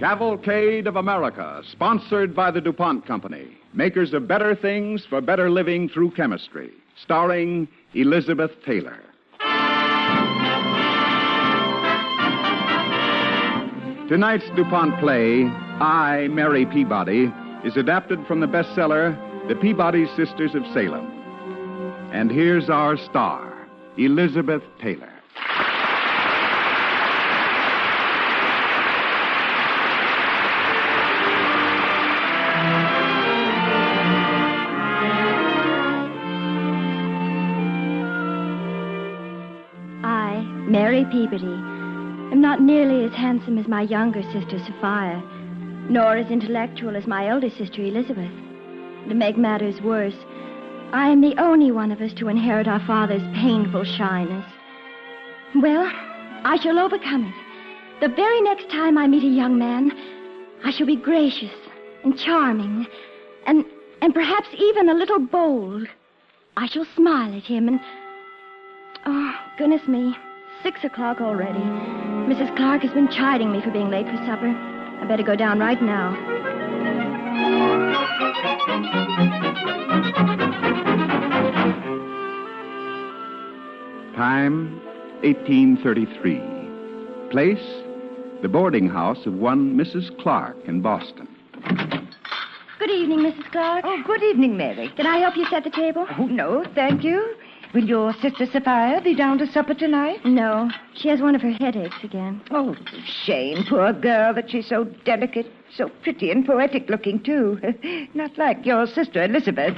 Cavalcade of America, sponsored by the DuPont Company, makers of better things for better living through chemistry, starring Elizabeth Taylor. Tonight's DuPont play, I, Mary Peabody, is adapted from the bestseller, The Peabody Sisters of Salem. And here's our star, Elizabeth Taylor. Mary Peabody, am not nearly as handsome as my younger sister Sophia, nor as intellectual as my elder sister Elizabeth. To make matters worse, I am the only one of us to inherit our father's painful shyness. Well, I shall overcome it. The very next time I meet a young man, I shall be gracious and charming and and perhaps even a little bold. I shall smile at him and Oh, goodness me. Six o'clock already. Mrs. Clark has been chiding me for being late for supper. I better go down right now. Time 1833. Place the boarding house of one Mrs. Clark in Boston. Good evening, Mrs. Clark. Oh, good evening, Mary. Can I help you set the table? Oh, no, thank you. Will your sister Sophia be down to supper tonight? No. She has one of her headaches again. Oh, shame, poor girl, that she's so delicate, so pretty and poetic looking, too. Not like your sister Elizabeth.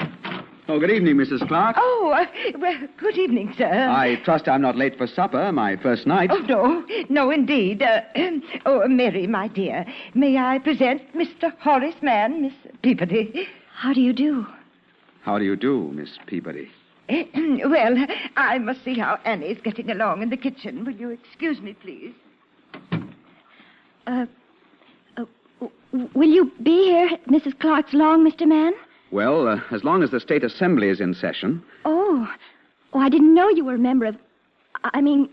Oh, good evening, Mrs. Clark. Oh, uh, well, good evening, sir. I trust I'm not late for supper, my first night. Oh, no, no, indeed. Uh, oh, Mary, my dear, may I present Mr. Horace Mann, Miss Peabody? How do you do? How do you do, Miss Peabody? well, I must see how Annie's getting along in the kitchen. Will you excuse me, please? Uh, uh, will you be here, at Mrs. Clark's long, Mr. Mann? Well, uh, as long as the State Assembly is in session. Oh. Oh, I didn't know you were a member of. I mean,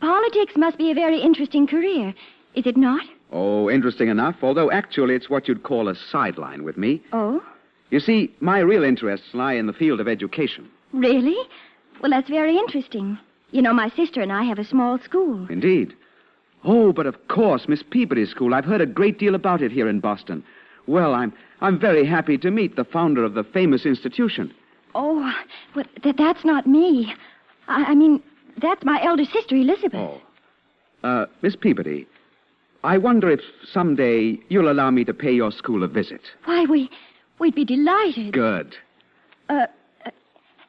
politics must be a very interesting career, is it not? Oh, interesting enough, although actually it's what you'd call a sideline with me. Oh, You see, my real interests lie in the field of education. really? Well, that's very interesting. You know, my sister and I have a small school. Indeed. Oh, but of course, Miss Peabody's school. I've heard a great deal about it here in Boston. Well, I'm I'm very happy to meet the founder of the famous institution. Oh, well, th- that's not me. I, I mean, that's my elder sister, Elizabeth. Oh. Uh, Miss Peabody, I wonder if someday you'll allow me to pay your school a visit. Why, we, we'd be delighted. Good. Uh, uh,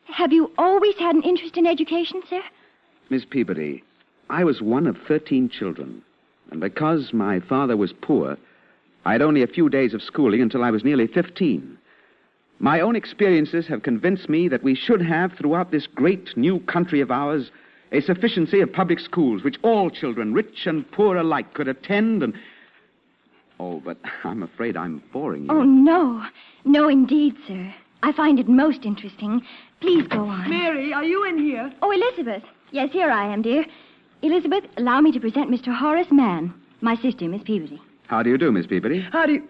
have you always had an interest in education, sir? Miss Peabody, I was one of 13 children. And because my father was poor, I had only a few days of schooling until I was nearly 15. My own experiences have convinced me that we should have, throughout this great new country of ours, a sufficiency of public schools which all children, rich and poor alike, could attend and. Oh, but I'm afraid I'm boring you. Oh, no. No, indeed, sir. I find it most interesting. Please go on. Mary, are you in here? Oh, Elizabeth. Yes, here I am, dear. Elizabeth, allow me to present Mr. Horace Mann, my sister, Miss Peabody. How do you do, Miss Peabody? How do you.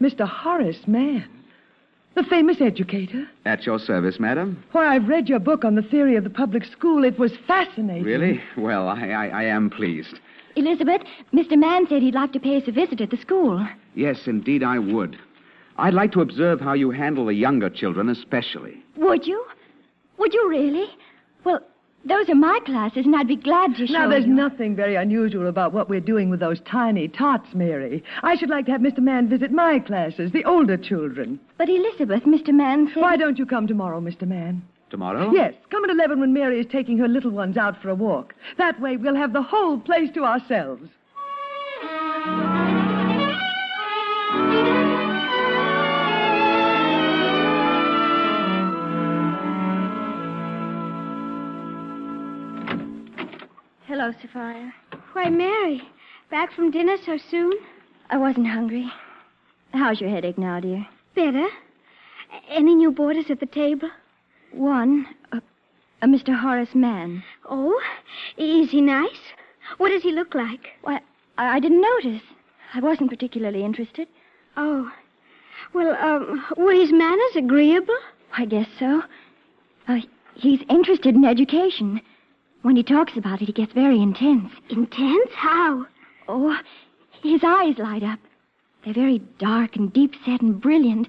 Mr. Horace Mann, the famous educator. At your service, madam. Why, I've read your book on the theory of the public school. It was fascinating. Really? Well, I, I, I am pleased. Elizabeth, Mr. Mann said he'd like to pay us a visit at the school. Yes, indeed, I would. I'd like to observe how you handle the younger children, especially. Would you? Would you really? Well, those are my classes, and I'd be glad to show Now, there's you. nothing very unusual about what we're doing with those tiny tots, Mary. I should like to have Mr. Mann visit my classes, the older children. But Elizabeth, Mr. Mann said. Why don't you come tomorrow, Mr. Mann? Tomorrow? Yes, come at 11 when Mary is taking her little ones out for a walk. That way we'll have the whole place to ourselves. Hello, Sophia. Why, Mary, back from dinner so soon? I wasn't hungry. How's your headache now, dear? Better. Any new boarders at the table? One, a, a Mr. Horace Mann. Oh, is he nice? What does he look like? Why, I, I didn't notice. I wasn't particularly interested. Oh, well, um, were his manners agreeable? I guess so. Uh, he's interested in education. When he talks about it, he gets very intense. Intense? How? Oh, his eyes light up. They're very dark and deep set and brilliant.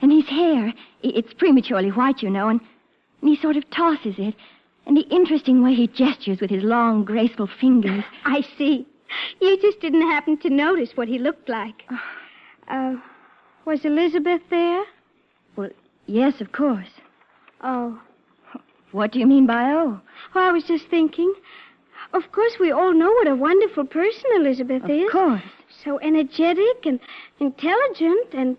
And his hair, it's prematurely white, you know, and, and he sort of tosses it. And the interesting way he gestures with his long, graceful fingers. I see. You just didn't happen to notice what he looked like. Uh, was Elizabeth there? Well, yes, of course. Oh. What do you mean by oh? Well, I was just thinking. Of course, we all know what a wonderful person Elizabeth Of is. Of course. So energetic and intelligent and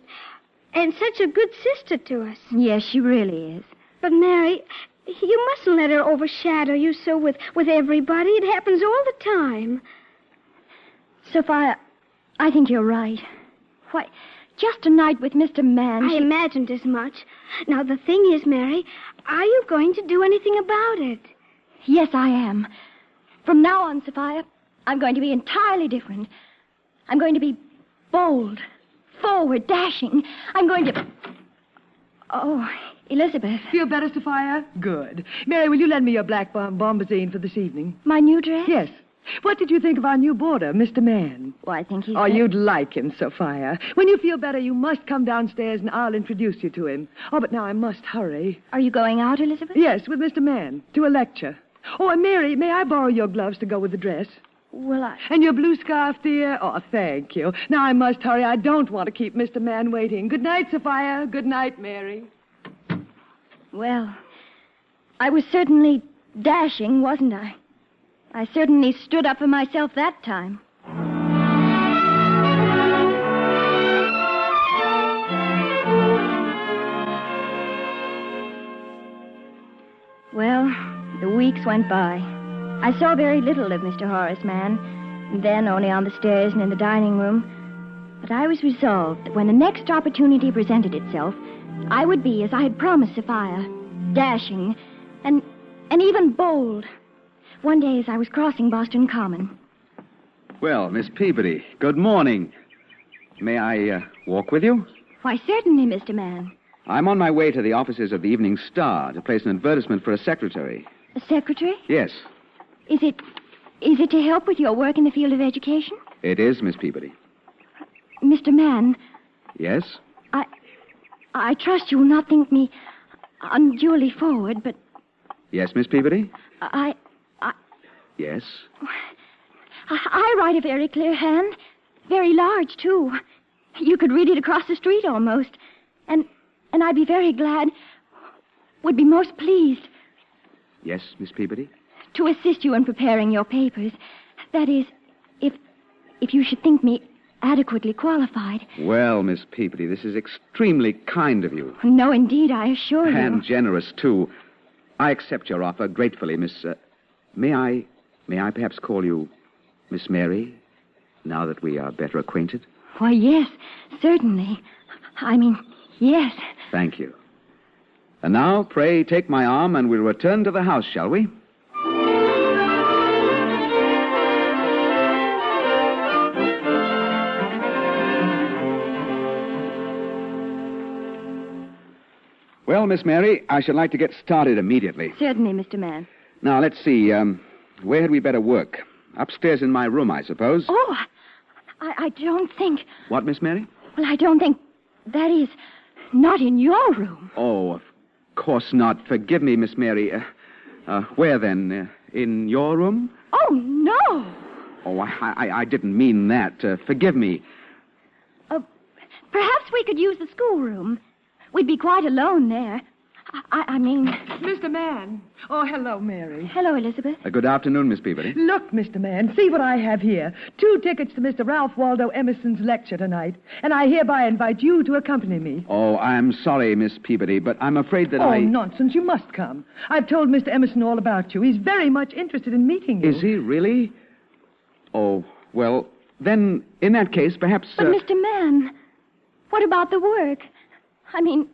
and such a good sister to us. Yes, she really is. But Mary, you mustn't let her overshadow you so with with everybody. It happens all the time. Sophia, I think you're right. Why, just a night with Mr. Mann. I imagined as much. Now the thing is, Mary, are you going to do anything about it? Yes, I am. From now on, Sophia, I'm going to be entirely different. I'm going to be bold, forward, dashing. I'm going to. Oh, Elizabeth, Feel better, Sophia? Good. Mary, will you lend me your black bomb- bombazine for this evening? my new dress? Yes. What did you think of our new boarder, Mr. Mann? Well, I think he's. Oh, you'd like him, Sophia. When you feel better, you must come downstairs and I'll introduce you to him. Oh, but now I must hurry. Are you going out, Elizabeth? Yes, with Mr. Mann, to a lecture. Oh, and Mary, may I borrow your gloves to go with the dress? Well, I. And your blue scarf, dear? Oh, thank you. Now I must hurry. I don't want to keep Mr. Mann waiting. Good night, Sophia. Good night, Mary. Well, I was certainly dashing, wasn't I? I certainly stood up for myself that time. Well, the weeks went by. I saw very little of Mr. Horace Mann, then only on the stairs and in the dining room. But I was resolved that when the next opportunity presented itself, I would be, as I had promised Sophia, dashing and and even bold. One day as I was crossing Boston Common. Well, Miss Peabody, good morning. May I uh, walk with you? Why, certainly, Mr. Mann. I'm on my way to the offices of the Evening Star to place an advertisement for a secretary. A secretary? Yes, Is it is it to help with your work in the field of education? it is, Miss Peabody. Mr. Mann, Yes? I I trust you will not think me unduly forward, but Yes, Miss Peabody? I I Yes. I, I write a very clear hand, very large too. You could read it across the street almost, and and I'd be very glad, would be most pleased Yes, Miss Peabody? To assist you in preparing your papers. That is, if if you should think me adequately qualified. Well, Miss Peabody, this is extremely kind of you. No, indeed, I assure you. And generous, too. I accept your offer gratefully, Miss. Uh, may I. May I perhaps call you Miss Mary, now that we are better acquainted? Why, yes, certainly. I mean, yes. Thank you. And now, pray take my arm and we'll return to the house, shall we? Well, Miss Mary, I should like to get started immediately. Certainly, Mr. Mann. Now, let's see. Um, where had we better work? Upstairs in my room, I suppose. Oh, I, I don't think. What, Miss Mary? Well, I don't think. That is, not in your room. Oh, of course not. Forgive me, Miss Mary. Uh, uh, where then? Uh, in your room? Oh, no. Oh, I, I, I didn't mean that. Uh, forgive me. Uh, perhaps we could use the schoolroom. We'd be quite alone there. I, I mean. Mr. Mann. Oh, hello, Mary. Hello, Elizabeth. Uh, good afternoon, Miss Peabody. Look, Mr. Mann, see what I have here. Two tickets to Mr. Ralph Waldo Emerson's lecture tonight, and I hereby invite you to accompany me. Oh, I'm sorry, Miss Peabody, but I'm afraid that oh, I. Oh, nonsense. You must come. I've told Mr. Emerson all about you. He's very much interested in meeting you. Is he really? Oh, well, then, in that case, perhaps. But, uh, Mr. Mann, what about the work? I mean,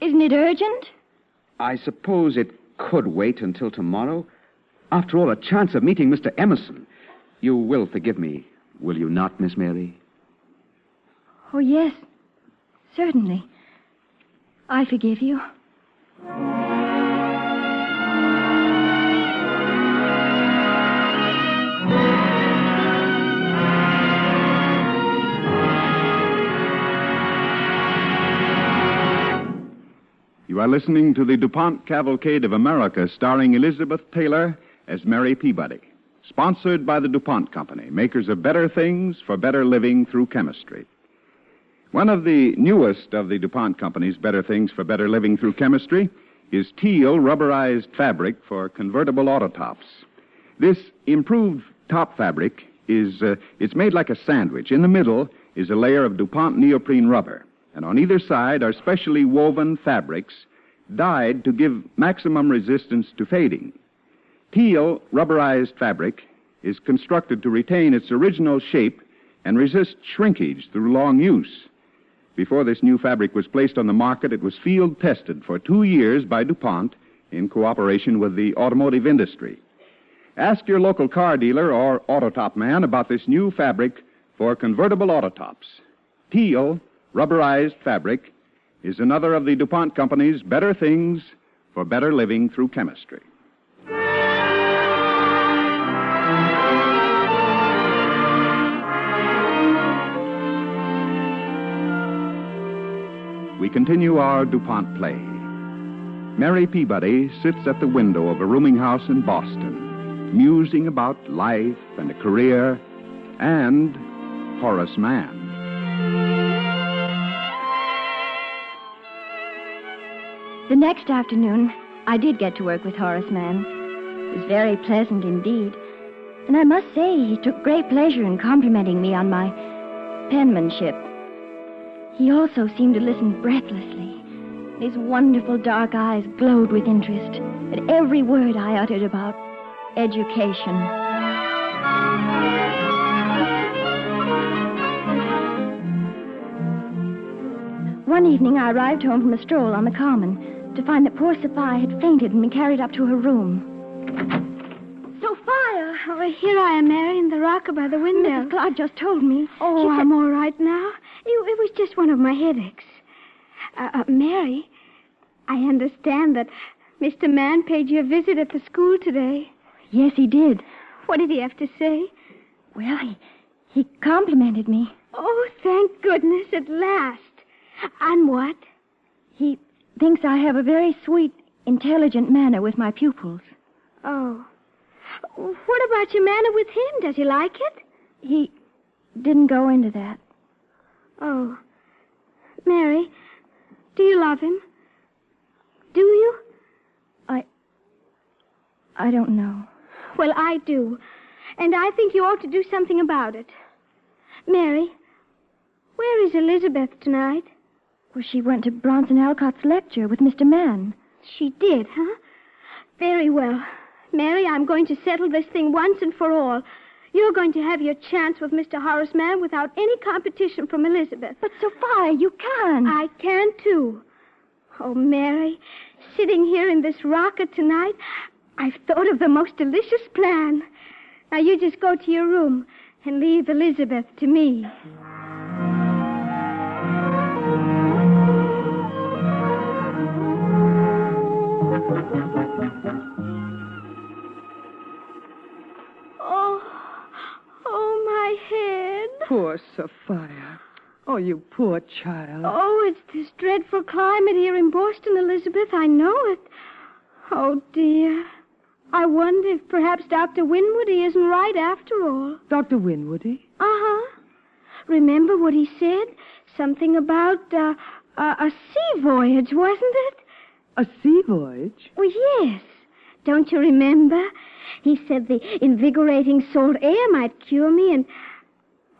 isn't it urgent? I suppose it could wait until tomorrow. After all, a chance of meeting Mr. Emerson. You will forgive me, will you not, Miss Mary? Oh, yes. Certainly. I forgive you. You are listening to the DuPont Cavalcade of America, starring Elizabeth Taylor as Mary Peabody. Sponsored by the DuPont Company, makers of better things for better living through chemistry. One of the newest of the DuPont Company's better things for better living through chemistry is teal rubberized fabric for convertible auto tops. This improved top fabric is uh, it's made like a sandwich. In the middle is a layer of DuPont neoprene rubber, and on either side are specially woven fabrics dyed to give maximum resistance to fading. Teal rubberized fabric is constructed to retain its original shape and resist shrinkage through long use. Before this new fabric was placed on the market, it was field tested for two years by DuPont in cooperation with the automotive industry. Ask your local car dealer or Autotop man about this new fabric for convertible autotops. Teal rubberized fabric is another of the DuPont Company's better things for better living through chemistry. We continue our DuPont play. Mary Peabody sits at the window of a rooming house in Boston, musing about life and a career and Horace Mann. The next afternoon, I did get to work with Horace Mann. It was very pleasant indeed. And I must say, he took great pleasure in complimenting me on my penmanship. He also seemed to listen breathlessly. His wonderful dark eyes glowed with interest at every word I uttered about education. One evening, I arrived home from a stroll on the common to find that poor Sophia had fainted and been carried up to her room. Sophia! Oh, here I am, Mary, in the rocker by the window. Mrs. Clark just told me. Oh, said- I'm all right now. It, it was just one of my headaches. Uh, uh, Mary, I understand that Mr. Mann paid you a visit at the school today. Yes, he did. What did he have to say? Well, he, he complimented me. Oh, thank goodness, at last. On what? He thinks I have a very sweet, intelligent manner with my pupils. Oh. What about your manner with him? Does he like it? He didn't go into that. Oh. Mary, do you love him? Do you? I. I don't know. Well, I do. And I think you ought to do something about it. Mary, where is Elizabeth tonight? Well, she went to Bronson Alcott's lecture with Mr. Mann. She did, huh? Very well. Mary, I'm going to settle this thing once and for all. You're going to have your chance with Mr. Horace Mann without any competition from Elizabeth. But, Sophia, you can. I can, too. Oh, Mary, sitting here in this rocker tonight, I've thought of the most delicious plan. Now, you just go to your room and leave Elizabeth to me. Sophia. Oh, you poor child. Oh, it's this dreadful climate here in Boston, Elizabeth. I know it. Oh, dear. I wonder if perhaps Dr. Winwoody isn't right after all. Dr. Winwoody? Uh huh. Remember what he said? Something about uh, a, a sea voyage, wasn't it? A sea voyage? Oh, yes. Don't you remember? He said the invigorating salt air might cure me, and.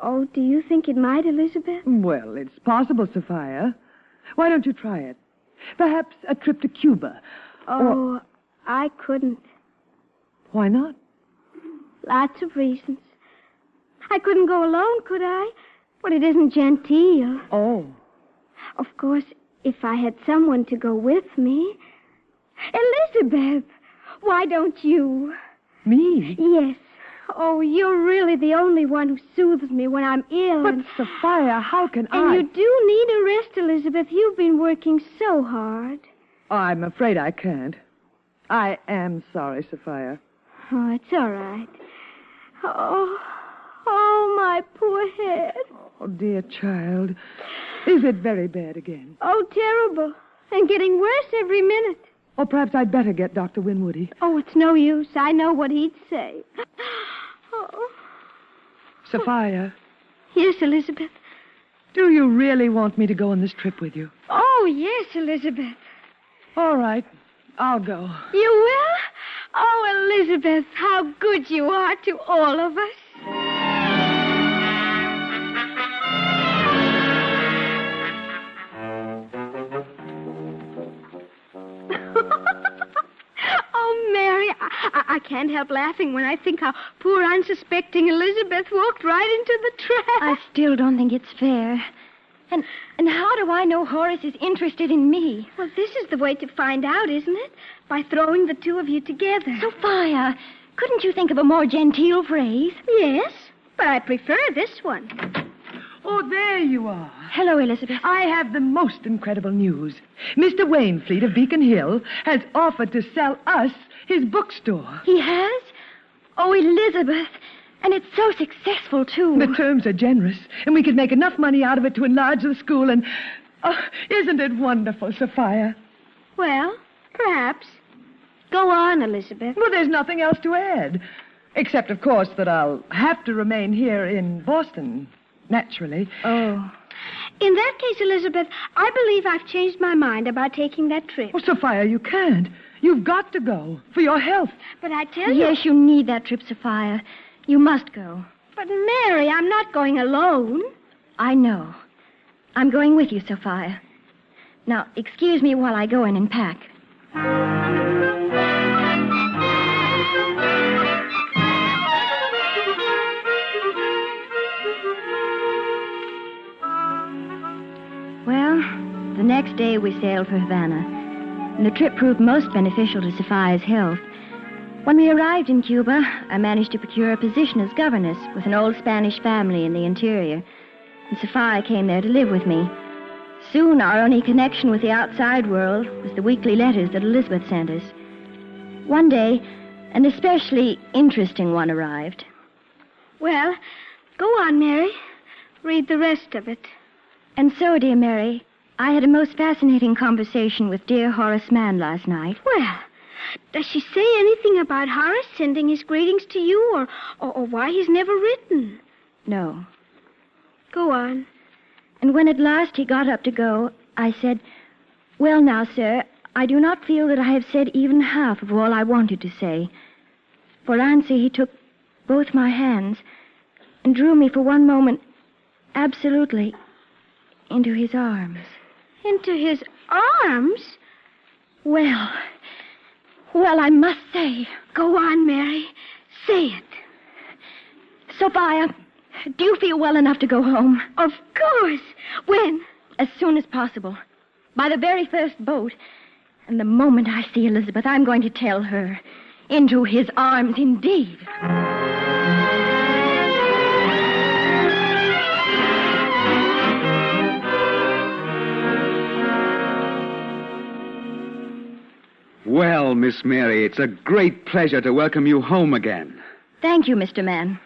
Oh, do you think it might, Elizabeth? Well, it's possible, Sophia. Why don't you try it? Perhaps a trip to Cuba. Oh, I couldn't. Why not? Lots of reasons. I couldn't go alone, could I? Well, it isn't genteel. Oh. Of course, if I had someone to go with me. Elizabeth, why don't you? Me? Yes. Oh, you're really the only one who soothes me when I'm ill. But, and, Sophia, how can and I? And you do need a rest, Elizabeth. You've been working so hard. Oh, I'm afraid I can't. I am sorry, Sophia. Oh, it's all right. Oh, oh, my poor head. Oh, dear child. Is it very bad again? Oh, terrible. And getting worse every minute. Or perhaps I'd better get Dr. Winwoody. Oh, it's no use. I know what he'd say. Sophia, Yes, Elizabeth. do you really want me to go on this trip with you? Oh, yes, Elizabeth. All right. I'll go. You will? Oh, Elizabeth, how good you are to all of us. I, I, can't help laughing when I think how poor unsuspecting Elizabeth walked right into the trap. I still don't think it's fair. And and how do I know Horace is interested in me? Well, this is the way to find out, isn't it? By throwing the two of you together. Sophia, couldn't you think of a more genteel phrase? Yes, but I prefer this one. Oh, there you are. Hello, Elizabeth. I have the most incredible news. Mr. Wainfleet of Beacon Hill has offered to sell us his bookstore. He has? Oh, Elizabeth. And it's so successful, too. The terms are generous, and we could make enough money out of it to enlarge the school, and. Oh, isn't it wonderful, Sophia? Well, perhaps. Go on, Elizabeth. Well, there's nothing else to add. Except, of course, that I'll have to remain here in Boston, naturally. Oh. In that case, Elizabeth, I believe I've changed my mind about taking that trip. Oh, Sophia, you can't. You've got to go for your health. But I tell you. Yes, you need that trip, Sophia. You must go. But, Mary, I'm not going alone. I know. I'm going with you, Sophia. Now, excuse me while I go in and pack. Next day we sailed for Havana, and the trip proved most beneficial to Sophia's health. When we arrived in Cuba, I managed to procure a position as governess with an old Spanish family in the interior, and Sophia came there to live with me. Soon, our only connection with the outside world was the weekly letters that Elizabeth sent us. One day, an especially interesting one arrived. Well, go on, Mary. Read the rest of it. And so, dear Mary, I had a most fascinating conversation with dear Horace Mann last night. Well, does she say anything about Horace sending his greetings to you or, or, or why he's never written? No. Go on. And when at last he got up to go, I said, Well, now, sir, I do not feel that I have said even half of all I wanted to say. For answer, he took both my hands and drew me for one moment absolutely into his arms. Into his arms? Well, well, I must say. Go on, Mary. Say it. Sophia, do you feel well enough to go home? Of course. When? As soon as possible. By the very first boat. And the moment I see Elizabeth, I'm going to tell her. Into his arms, indeed. Well, Miss Mary, it's a great pleasure to welcome you home again. Thank you, Mr. Mann.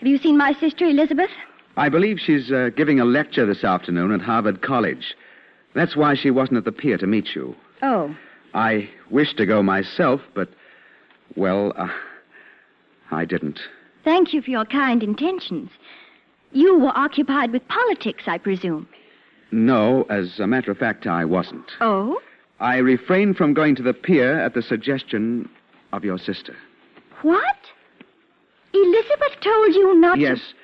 Have you seen my sister, Elizabeth? I believe she's uh, giving a lecture this afternoon at Harvard College. That's why she wasn't at the pier to meet you. Oh. I wished to go myself, but, well, uh, I didn't. Thank you for your kind intentions. You were occupied with politics, I presume. No, as a matter of fact, I wasn't. Oh? I refrained from going to the pier at the suggestion of your sister. What? Elizabeth told you not yes, to. Yes.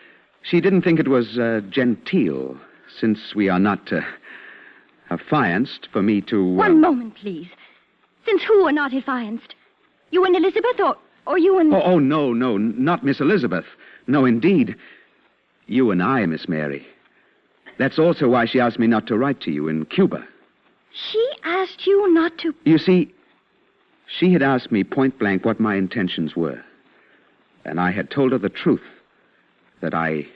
She didn't think it was uh, genteel, since we are not uh, affianced, for me to. Uh... One moment, please. Since who are not affianced? You and Elizabeth, or, or you and. Oh, oh, no, no, not Miss Elizabeth. No, indeed. You and I, Miss Mary. That's also why she asked me not to write to you in Cuba. She asked you not to. You see, she had asked me point blank what my intentions were. And I had told her the truth that I.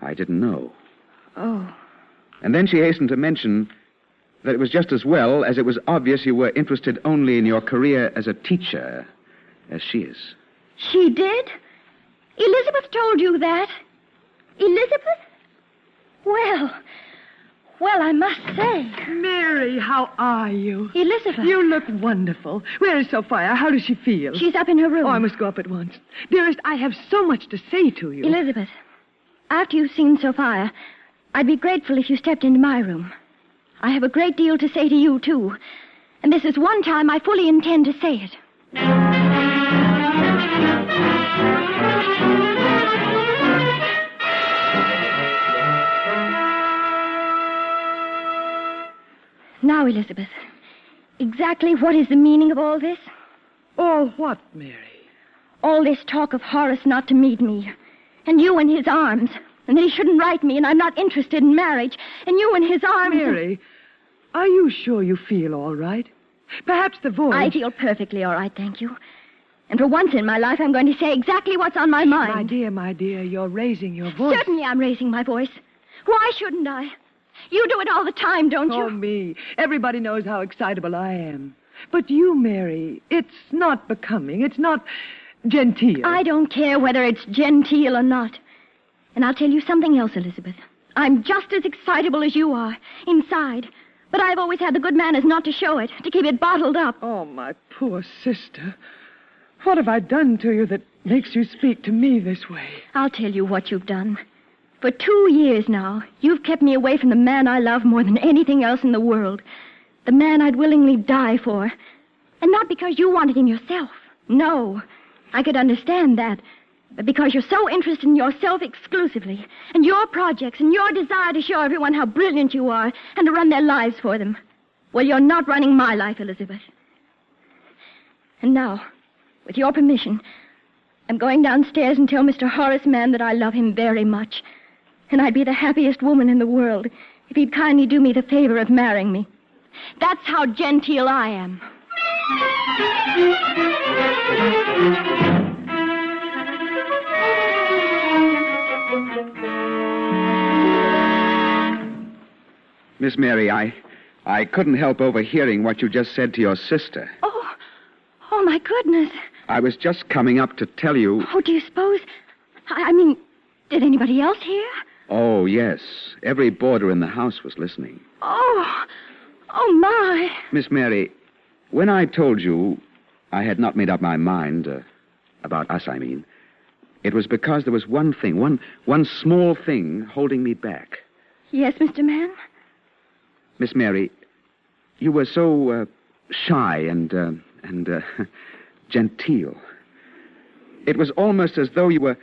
I didn't know. Oh. And then she hastened to mention that it was just as well as it was obvious you were interested only in your career as a teacher, as she is. She did? Elizabeth told you that? Elizabeth? Well, well, I must say. Mary, how are you? Elizabeth. You look wonderful. Where is Sophia? How does she feel? She's up in her room. Oh, I must go up at once. Dearest, I have so much to say to you. Elizabeth, after you've seen Sophia, I'd be grateful if you stepped into my room. I have a great deal to say to you, too. And this is one time I fully intend to say it. Now, Elizabeth, exactly what is the meaning of all this? All what, Mary? All this talk of Horace not to meet me, and you in his arms, and that he shouldn't write me, and I'm not interested in marriage, and you in his arms. Mary, are you sure you feel all right? Perhaps the voice. I feel perfectly all right, thank you. And for once in my life, I'm going to say exactly what's on my mind. My dear, my dear, you're raising your voice. Certainly I'm raising my voice. Why shouldn't I? You do it all the time, don't you? Oh, me. Everybody knows how excitable I am. But you, Mary, it's not becoming. It's not genteel. I don't care whether it's genteel or not. And I'll tell you something else, Elizabeth. I'm just as excitable as you are, inside. But I've always had the good manners not to show it, to keep it bottled up. Oh, my poor sister. What have I done to you that makes you speak to me this way? I'll tell you what you've done. For two years now, you've kept me away from the man I love more than anything else in the world. The man I'd willingly die for. And not because you wanted him yourself. No. I could understand that. But because you're so interested in yourself exclusively, and your projects, and your desire to show everyone how brilliant you are, and to run their lives for them. Well, you're not running my life, Elizabeth. And now, with your permission, I'm going downstairs and tell Mr. Horace Mann that I love him very much. And I'd be the happiest woman in the world if he'd kindly do me the favor of marrying me. That's how genteel I am. Miss Mary, I. I couldn't help overhearing what you just said to your sister. Oh, oh, my goodness. I was just coming up to tell you. Oh, do you suppose? I, I mean, did anybody else hear? Oh, yes. Every boarder in the house was listening. Oh, oh, my. Miss Mary, when I told you I had not made up my mind, uh, about us, I mean, it was because there was one thing, one, one small thing holding me back. Yes, Mr. Mann? Miss Mary, you were so uh, shy and, uh, and uh, genteel. It was almost as though you were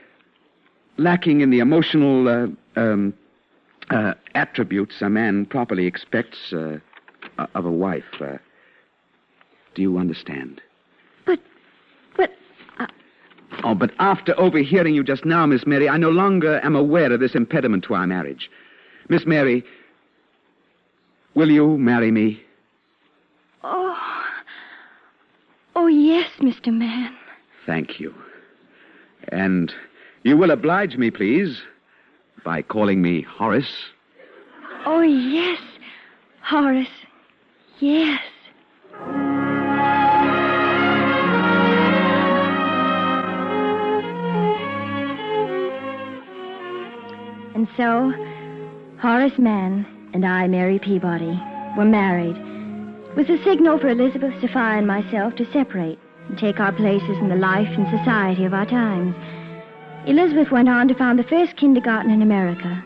lacking in the emotional uh, um, uh, attributes a man properly expects uh, of a wife. Uh, do you understand? But, but. Uh, oh, but after overhearing you just now, Miss Mary, I no longer am aware of this impediment to our marriage. Miss Mary, will you marry me? Oh. Oh, yes, Mr. Mann. Thank you. And you will oblige me, please, by calling me Horace. Oh, yes, Horace. Yes. And so, Horace Mann and I, Mary Peabody, were married. It was a signal for Elizabeth, Sophia, and myself to separate and take our places in the life and society of our times. Elizabeth went on to found the first kindergarten in America.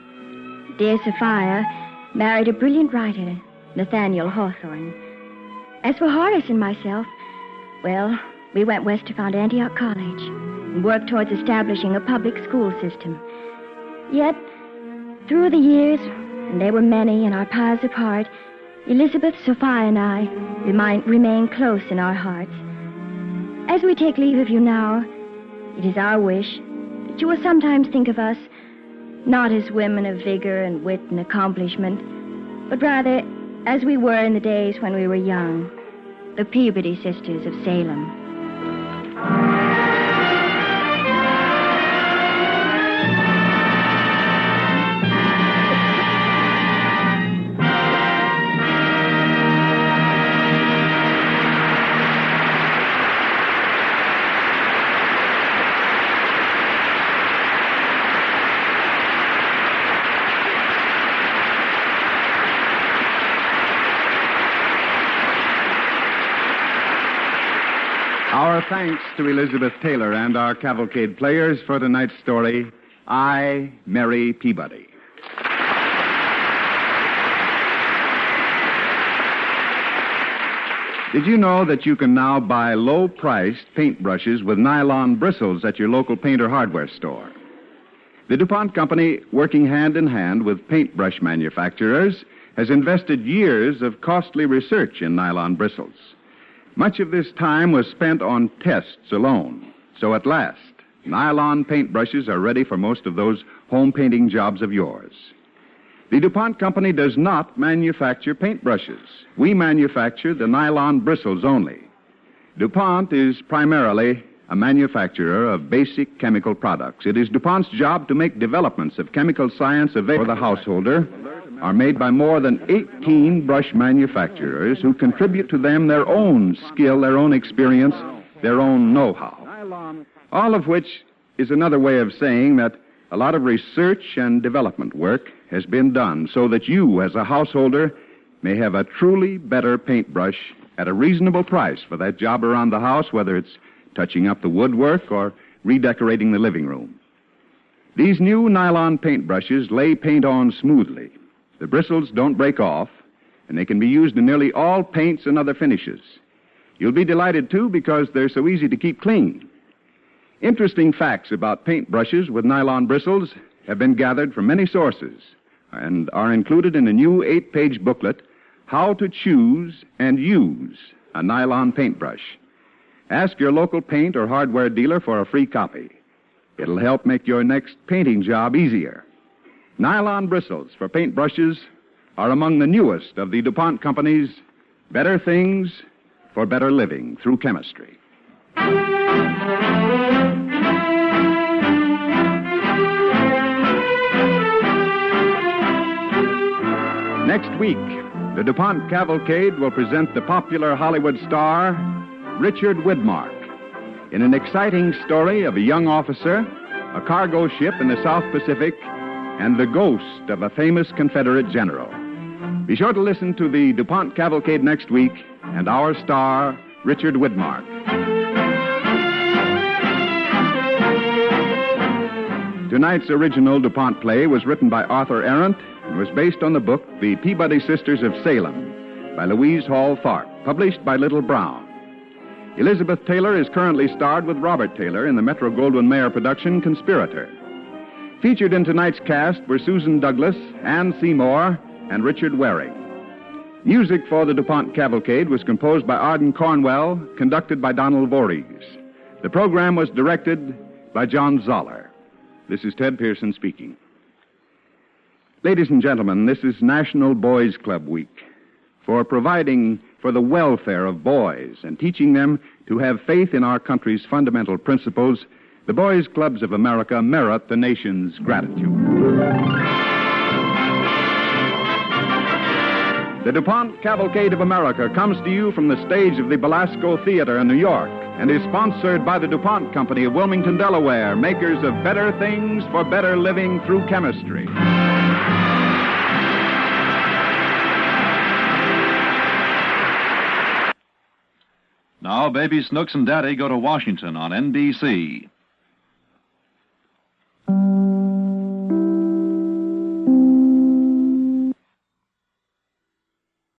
Dear Sophia married a brilliant writer, Nathaniel Hawthorne. As for Horace and myself, well, we went west to found Antioch College and worked towards establishing a public school system. Yet, through the years, and they were many and our paths apart, Elizabeth, Sophia, and I remain, remain close in our hearts. As we take leave of you now, it is our wish you will sometimes think of us not as women of vigor and wit and accomplishment, but rather as we were in the days when we were young, the Peabody sisters of Salem. Thanks to Elizabeth Taylor and our cavalcade players for tonight's story, I, Mary Peabody. Did you know that you can now buy low priced paintbrushes with nylon bristles at your local painter hardware store? The DuPont Company, working hand in hand with paintbrush manufacturers, has invested years of costly research in nylon bristles. Much of this time was spent on tests alone. So at last, nylon paintbrushes are ready for most of those home painting jobs of yours. The DuPont Company does not manufacture paintbrushes. We manufacture the nylon bristles only. DuPont is primarily a manufacturer of basic chemical products. It is DuPont's job to make developments of chemical science available for the householder are made by more than 18 brush manufacturers who contribute to them their own skill, their own experience, their own know-how. All of which is another way of saying that a lot of research and development work has been done so that you, as a householder, may have a truly better paintbrush at a reasonable price for that job around the house, whether it's touching up the woodwork or redecorating the living room. These new nylon paintbrushes lay paint on smoothly. The bristles don't break off, and they can be used in nearly all paints and other finishes. You'll be delighted, too, because they're so easy to keep clean. Interesting facts about paintbrushes with nylon bristles have been gathered from many sources and are included in a new eight page booklet, How to Choose and Use a Nylon Paintbrush. Ask your local paint or hardware dealer for a free copy. It'll help make your next painting job easier. Nylon bristles for paintbrushes are among the newest of the DuPont Company's better things for better living through chemistry. Next week, the DuPont Cavalcade will present the popular Hollywood star, Richard Widmark, in an exciting story of a young officer, a cargo ship in the South Pacific, and the ghost of a famous Confederate general. Be sure to listen to the DuPont Cavalcade next week and our star, Richard Widmark. Tonight's original DuPont play was written by Arthur Arent and was based on the book The Peabody Sisters of Salem by Louise Hall Tharp, published by Little Brown. Elizabeth Taylor is currently starred with Robert Taylor in the Metro Goldwyn Mayer production Conspirator. Featured in tonight's cast were Susan Douglas, Anne Seymour, and Richard Waring. Music for the DuPont Cavalcade was composed by Ardon Cornwell, conducted by Donald Voorhees. The program was directed by John Zoller. This is Ted Pearson speaking. Ladies and gentlemen, this is National Boys Club Week for providing for the welfare of boys and teaching them to have faith in our country's fundamental principles. The Boys Clubs of America merit the nation's gratitude. The DuPont Cavalcade of America comes to you from the stage of the Belasco Theater in New York. and is sponsored by the DuPont Company of Wilmington, Delaware, makers of better things for better living through chemistry. Now, Baby Snooks and Daddy go to Washington on NBC.